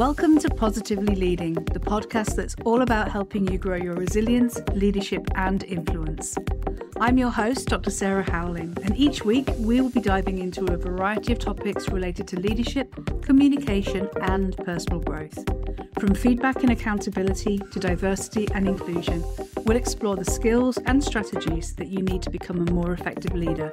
Welcome to Positively Leading, the podcast that's all about helping you grow your resilience, leadership, and influence. I'm your host, Dr. Sarah Howling, and each week we will be diving into a variety of topics related to leadership, communication, and personal growth. From feedback and accountability to diversity and inclusion, we'll explore the skills and strategies that you need to become a more effective leader.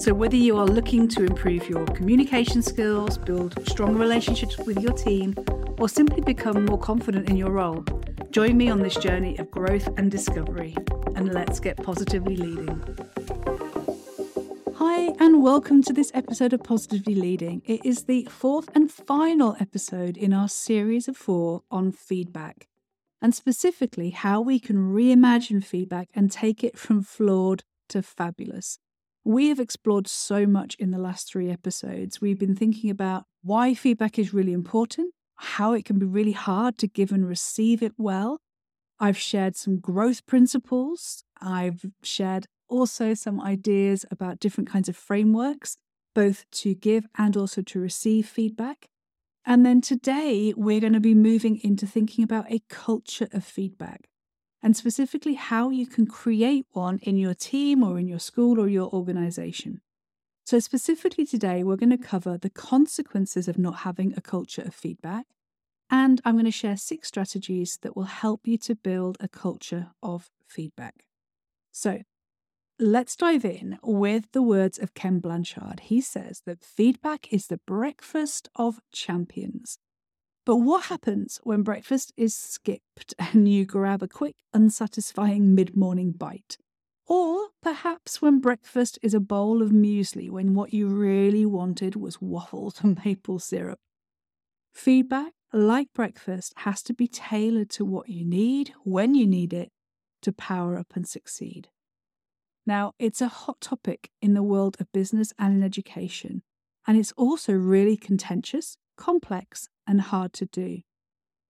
So, whether you are looking to improve your communication skills, build strong relationships with your team, or simply become more confident in your role, join me on this journey of growth and discovery and let's get positively leading. Hi, and welcome to this episode of Positively Leading. It is the fourth and final episode in our series of four on feedback, and specifically how we can reimagine feedback and take it from flawed to fabulous. We have explored so much in the last three episodes. We've been thinking about why feedback is really important, how it can be really hard to give and receive it well, I've shared some growth principles. I've shared also some ideas about different kinds of frameworks, both to give and also to receive feedback. And then today, we're going to be moving into thinking about a culture of feedback and specifically how you can create one in your team or in your school or your organization. So, specifically today, we're going to cover the consequences of not having a culture of feedback and I'm going to share six strategies that will help you to build a culture of feedback. So, let's dive in with the words of Ken Blanchard. He says that feedback is the breakfast of champions. But what happens when breakfast is skipped and you grab a quick, unsatisfying mid morning bite? Or perhaps when breakfast is a bowl of muesli when what you really wanted was waffles and maple syrup. Feedback like breakfast, has to be tailored to what you need, when you need it, to power up and succeed. Now, it's a hot topic in the world of business and in education, and it's also really contentious, complex, and hard to do.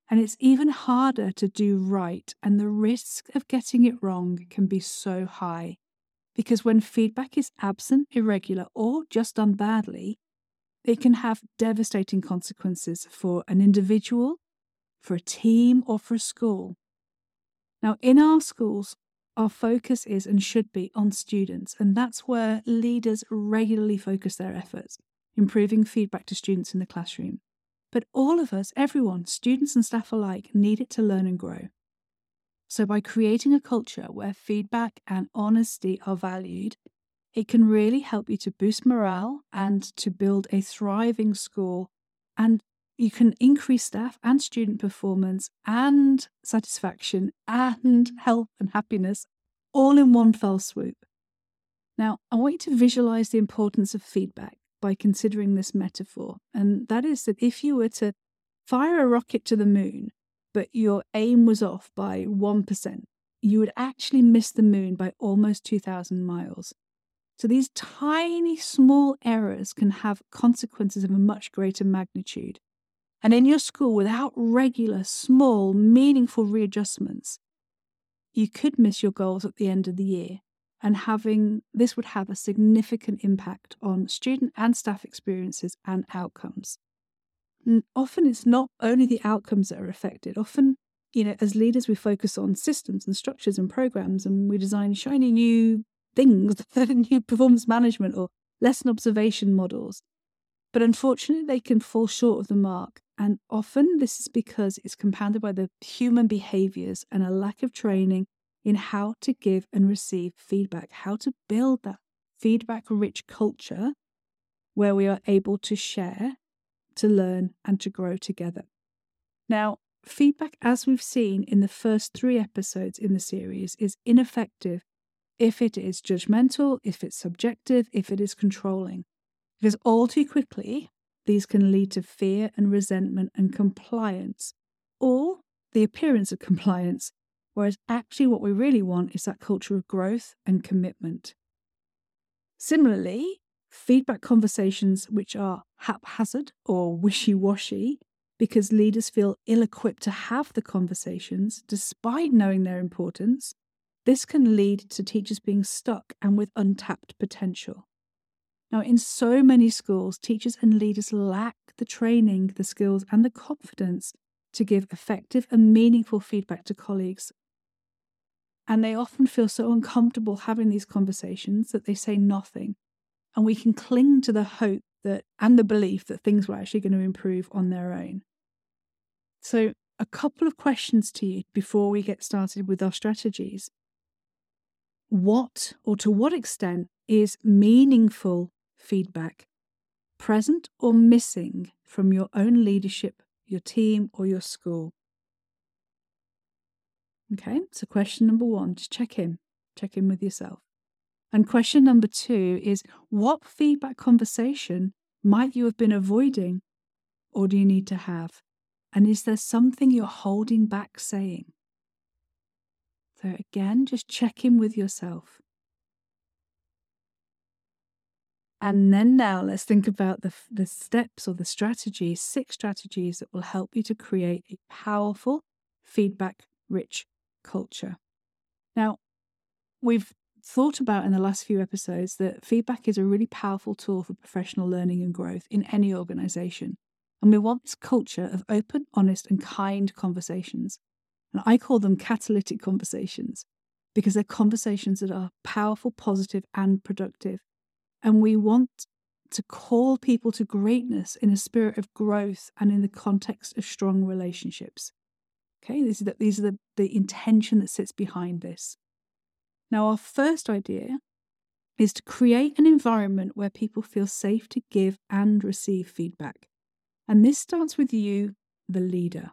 And it's even harder to do right, and the risk of getting it wrong can be so high. Because when feedback is absent, irregular, or just done badly, it can have devastating consequences for an individual, for a team, or for a school. Now, in our schools, our focus is and should be on students, and that's where leaders regularly focus their efforts, improving feedback to students in the classroom. But all of us, everyone, students and staff alike, need it to learn and grow. So, by creating a culture where feedback and honesty are valued, it can really help you to boost morale and to build a thriving school. And you can increase staff and student performance and satisfaction and mm. health and happiness all in one fell swoop. Now, I want you to visualize the importance of feedback by considering this metaphor. And that is that if you were to fire a rocket to the moon, but your aim was off by 1%, you would actually miss the moon by almost 2,000 miles. So these tiny, small errors can have consequences of a much greater magnitude. And in your school, without regular, small, meaningful readjustments, you could miss your goals at the end of the year. And having this would have a significant impact on student and staff experiences and outcomes. And often it's not only the outcomes that are affected. Often, you know, as leaders, we focus on systems and structures and programs and we design shiny new things, new performance management or lesson observation models. But unfortunately, they can fall short of the mark. And often this is because it's compounded by the human behaviors and a lack of training in how to give and receive feedback, how to build that feedback rich culture where we are able to share, to learn, and to grow together. Now, feedback, as we've seen in the first three episodes in the series, is ineffective if it is judgmental, if it's subjective, if it is controlling. Because all too quickly, these can lead to fear and resentment and compliance, or the appearance of compliance, whereas actually what we really want is that culture of growth and commitment. Similarly, feedback conversations which are haphazard or wishy washy because leaders feel ill equipped to have the conversations despite knowing their importance this can lead to teachers being stuck and with untapped potential. Now, in so many schools, teachers and leaders lack the training, the skills, and the confidence to give effective and meaningful feedback to colleagues. And they often feel so uncomfortable having these conversations that they say nothing. And we can cling to the hope that and the belief that things were actually going to improve on their own. So, a couple of questions to you before we get started with our strategies. What or to what extent is meaningful feedback present or missing from your own leadership, your team, or your school? Okay, so question number one, just check in, check in with yourself. And question number two is what feedback conversation might you have been avoiding or do you need to have? And is there something you're holding back saying? So, again, just check in with yourself. And then now let's think about the, the steps or the strategies, six strategies that will help you to create a powerful, feedback rich culture. Now, we've thought about in the last few episodes that feedback is a really powerful tool for professional learning and growth in any organization. And we want this culture of open, honest, and kind conversations. And I call them catalytic conversations because they're conversations that are powerful, positive, and productive. And we want to call people to greatness in a spirit of growth and in the context of strong relationships. Okay, these are the, these are the, the intention that sits behind this. Now, our first idea is to create an environment where people feel safe to give and receive feedback. And this starts with you, the leader.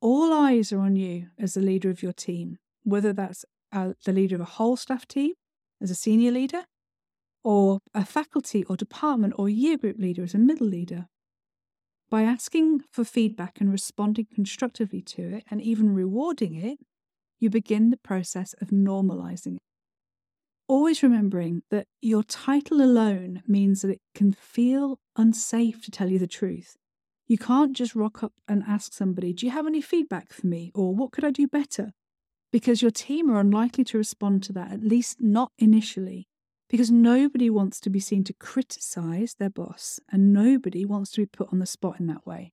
All eyes are on you as the leader of your team, whether that's uh, the leader of a whole staff team, as a senior leader, or a faculty or department or year group leader as a middle leader. By asking for feedback and responding constructively to it and even rewarding it, you begin the process of normalizing it. Always remembering that your title alone means that it can feel unsafe to tell you the truth. You can't just rock up and ask somebody, Do you have any feedback for me? or What could I do better? Because your team are unlikely to respond to that, at least not initially, because nobody wants to be seen to criticize their boss and nobody wants to be put on the spot in that way.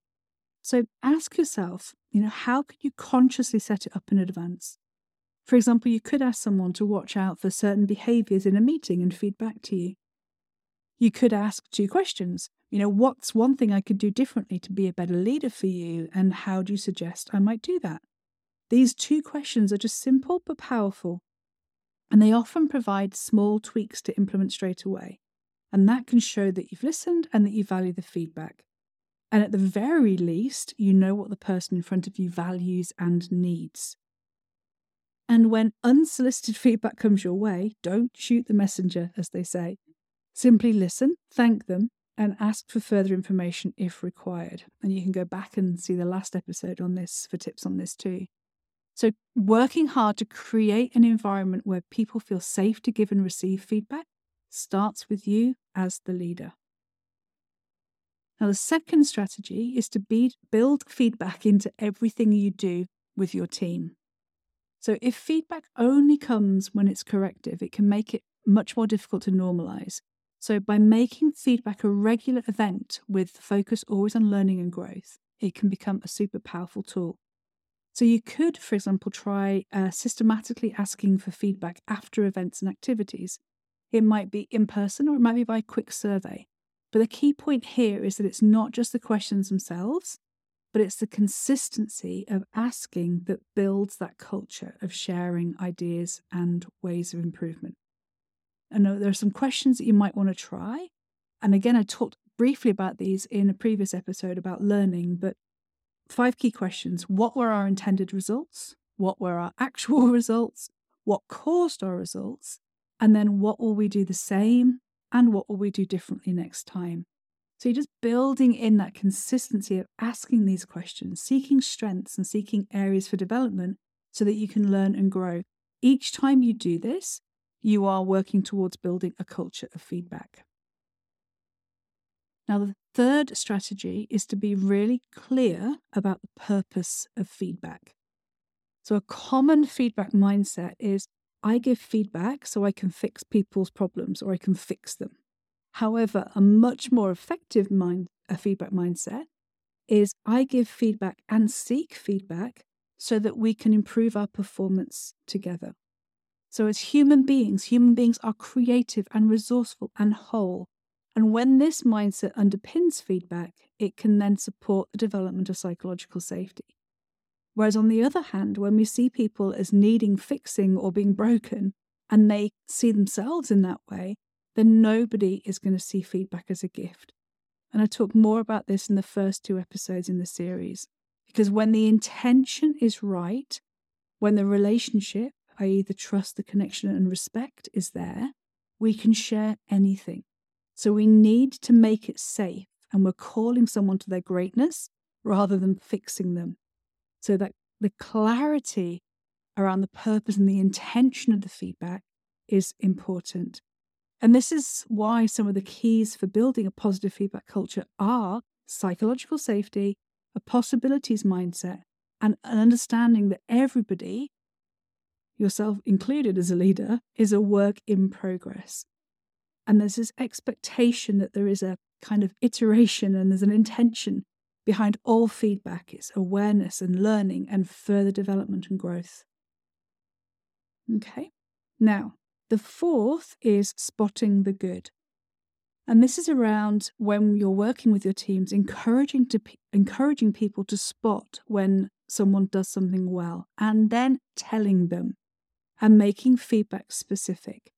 So ask yourself, you know, how can you consciously set it up in advance? For example, you could ask someone to watch out for certain behaviors in a meeting and feed back to you. You could ask two questions. You know, what's one thing I could do differently to be a better leader for you, and how do you suggest I might do that? These two questions are just simple but powerful, and they often provide small tweaks to implement straight away. And that can show that you've listened and that you value the feedback. And at the very least, you know what the person in front of you values and needs. And when unsolicited feedback comes your way, don't shoot the messenger, as they say. Simply listen, thank them, and ask for further information if required. And you can go back and see the last episode on this for tips on this too. So, working hard to create an environment where people feel safe to give and receive feedback starts with you as the leader. Now, the second strategy is to be, build feedback into everything you do with your team. So, if feedback only comes when it's corrective, it can make it much more difficult to normalize. So, by making feedback a regular event with focus always on learning and growth, it can become a super powerful tool. So, you could, for example, try uh, systematically asking for feedback after events and activities. It might be in person or it might be by quick survey. But the key point here is that it's not just the questions themselves, but it's the consistency of asking that builds that culture of sharing ideas and ways of improvement. And there are some questions that you might want to try. And again, I talked briefly about these in a previous episode about learning, but five key questions What were our intended results? What were our actual results? What caused our results? And then what will we do the same? And what will we do differently next time? So you're just building in that consistency of asking these questions, seeking strengths and seeking areas for development so that you can learn and grow. Each time you do this, you are working towards building a culture of feedback. Now, the third strategy is to be really clear about the purpose of feedback. So, a common feedback mindset is I give feedback so I can fix people's problems or I can fix them. However, a much more effective mind, a feedback mindset is I give feedback and seek feedback so that we can improve our performance together. So, as human beings, human beings are creative and resourceful and whole. And when this mindset underpins feedback, it can then support the development of psychological safety. Whereas, on the other hand, when we see people as needing fixing or being broken, and they see themselves in that way, then nobody is going to see feedback as a gift. And I talk more about this in the first two episodes in the series. Because when the intention is right, when the relationship, i.e., the trust, the connection, and respect is there, we can share anything. So we need to make it safe, and we're calling someone to their greatness rather than fixing them. So that the clarity around the purpose and the intention of the feedback is important. And this is why some of the keys for building a positive feedback culture are psychological safety, a possibilities mindset, and an understanding that everybody, yourself included as a leader, is a work in progress. And there's this expectation that there is a kind of iteration and there's an intention behind all feedback. It's awareness and learning and further development and growth. Okay, now the fourth is spotting the good. And this is around when you're working with your teams, encouraging to encouraging people to spot when someone does something well, and then telling them, and making feedback specific.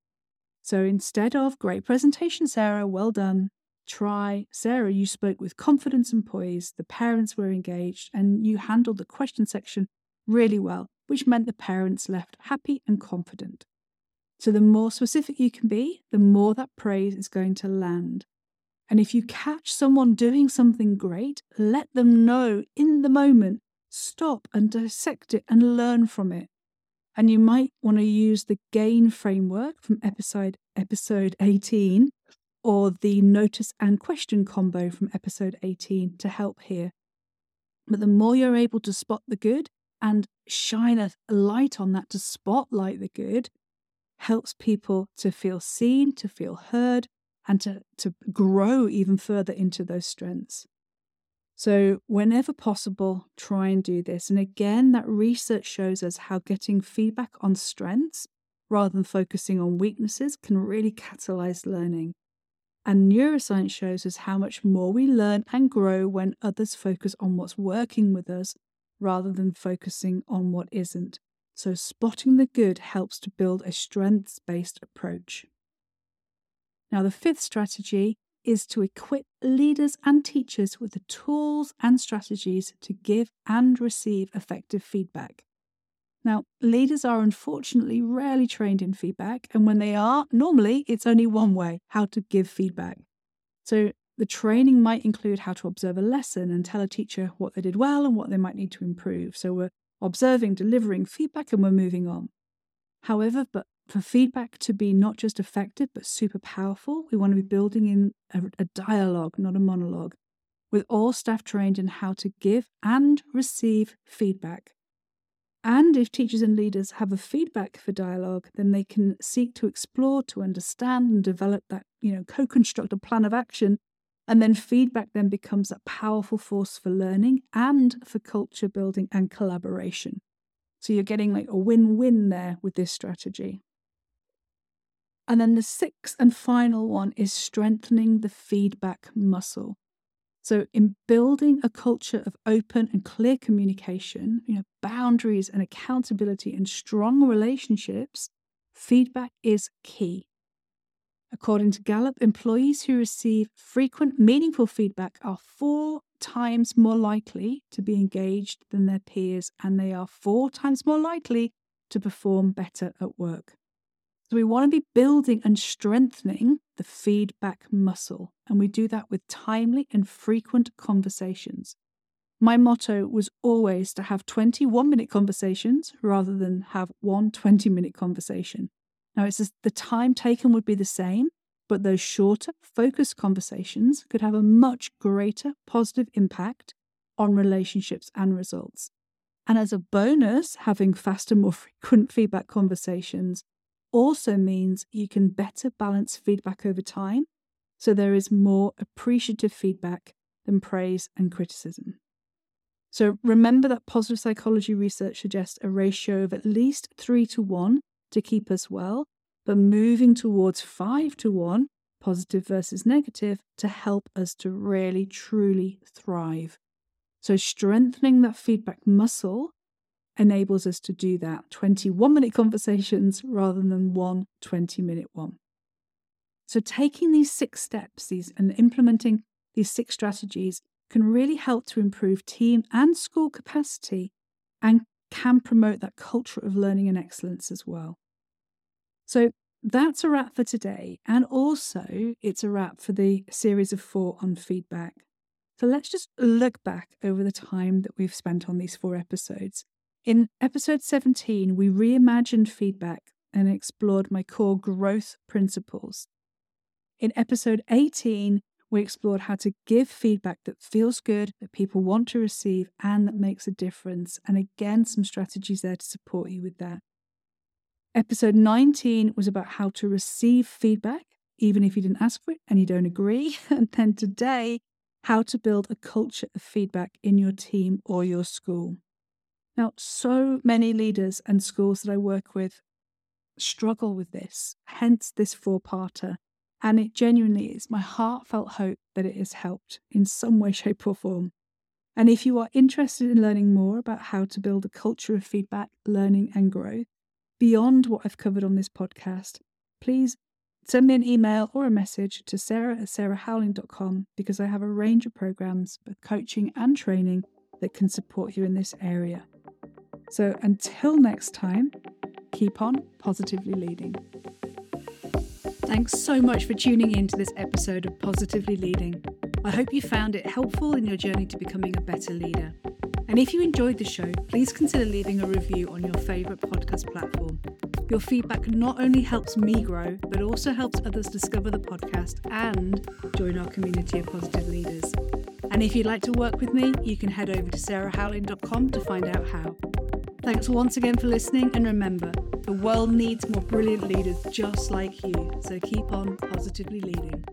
So instead of great presentation, Sarah, well done, try Sarah, you spoke with confidence and poise. The parents were engaged, and you handled the question section really well, which meant the parents left happy and confident. So the more specific you can be, the more that praise is going to land. And if you catch someone doing something great, let them know in the moment. Stop and dissect it and learn from it. And you might want to use the GAIN framework from episode episode 18 or the notice and question combo from episode 18 to help here. But the more you're able to spot the good and shine a light on that to spotlight the good, helps people to feel seen, to feel heard, and to, to grow even further into those strengths. So, whenever possible, try and do this. And again, that research shows us how getting feedback on strengths rather than focusing on weaknesses can really catalyze learning. And neuroscience shows us how much more we learn and grow when others focus on what's working with us rather than focusing on what isn't. So, spotting the good helps to build a strengths based approach. Now, the fifth strategy is to equip leaders and teachers with the tools and strategies to give and receive effective feedback. Now, leaders are unfortunately rarely trained in feedback, and when they are, normally it's only one way how to give feedback. So, the training might include how to observe a lesson and tell a teacher what they did well and what they might need to improve. So, we're observing, delivering feedback, and we're moving on. However, but for feedback to be not just effective but super powerful, we want to be building in a, a dialogue, not a monologue, with all staff trained in how to give and receive feedback. And if teachers and leaders have a feedback for dialogue, then they can seek to explore, to understand, and develop that, you know, co-construct a plan of action and then feedback then becomes a powerful force for learning and for culture building and collaboration. So you're getting like a win win there with this strategy. And then the sixth and final one is strengthening the feedback muscle. So, in building a culture of open and clear communication, you know, boundaries and accountability and strong relationships, feedback is key. According to Gallup, employees who receive frequent, meaningful feedback are four times more likely to be engaged than their peers, and they are four times more likely to perform better at work. So, we want to be building and strengthening the feedback muscle, and we do that with timely and frequent conversations. My motto was always to have 21 minute conversations rather than have one 20 minute conversation. Now, it's the time taken would be the same, but those shorter, focused conversations could have a much greater positive impact on relationships and results. And as a bonus, having faster, more frequent feedback conversations also means you can better balance feedback over time. So there is more appreciative feedback than praise and criticism. So remember that positive psychology research suggests a ratio of at least three to one to keep us well, but moving towards five to one, positive versus negative, to help us to really truly thrive. So strengthening that feedback muscle enables us to do that 21 minute conversations rather than one 20 minute one. So taking these six steps these and implementing these six strategies can really help to improve team and school capacity and can promote that culture of learning and excellence as well. So that's a wrap for today. And also, it's a wrap for the series of four on feedback. So let's just look back over the time that we've spent on these four episodes. In episode 17, we reimagined feedback and explored my core growth principles. In episode 18, we explored how to give feedback that feels good, that people want to receive, and that makes a difference. And again, some strategies there to support you with that. Episode 19 was about how to receive feedback, even if you didn't ask for it and you don't agree. And then today, how to build a culture of feedback in your team or your school. Now, so many leaders and schools that I work with struggle with this, hence this four parter. And it genuinely is my heartfelt hope that it has helped in some way, shape, or form. And if you are interested in learning more about how to build a culture of feedback, learning, and growth beyond what I've covered on this podcast, please send me an email or a message to sarah at sarahhowling.com because I have a range of programs, both coaching and training, that can support you in this area. So until next time, keep on positively leading. Thanks so much for tuning in to this episode of Positively Leading. I hope you found it helpful in your journey to becoming a better leader. And if you enjoyed the show, please consider leaving a review on your favourite podcast platform. Your feedback not only helps me grow, but also helps others discover the podcast and join our community of positive leaders. And if you'd like to work with me, you can head over to sarahhowling.com to find out how. Thanks once again for listening, and remember, the world needs more brilliant leaders just like you, so keep on positively leading.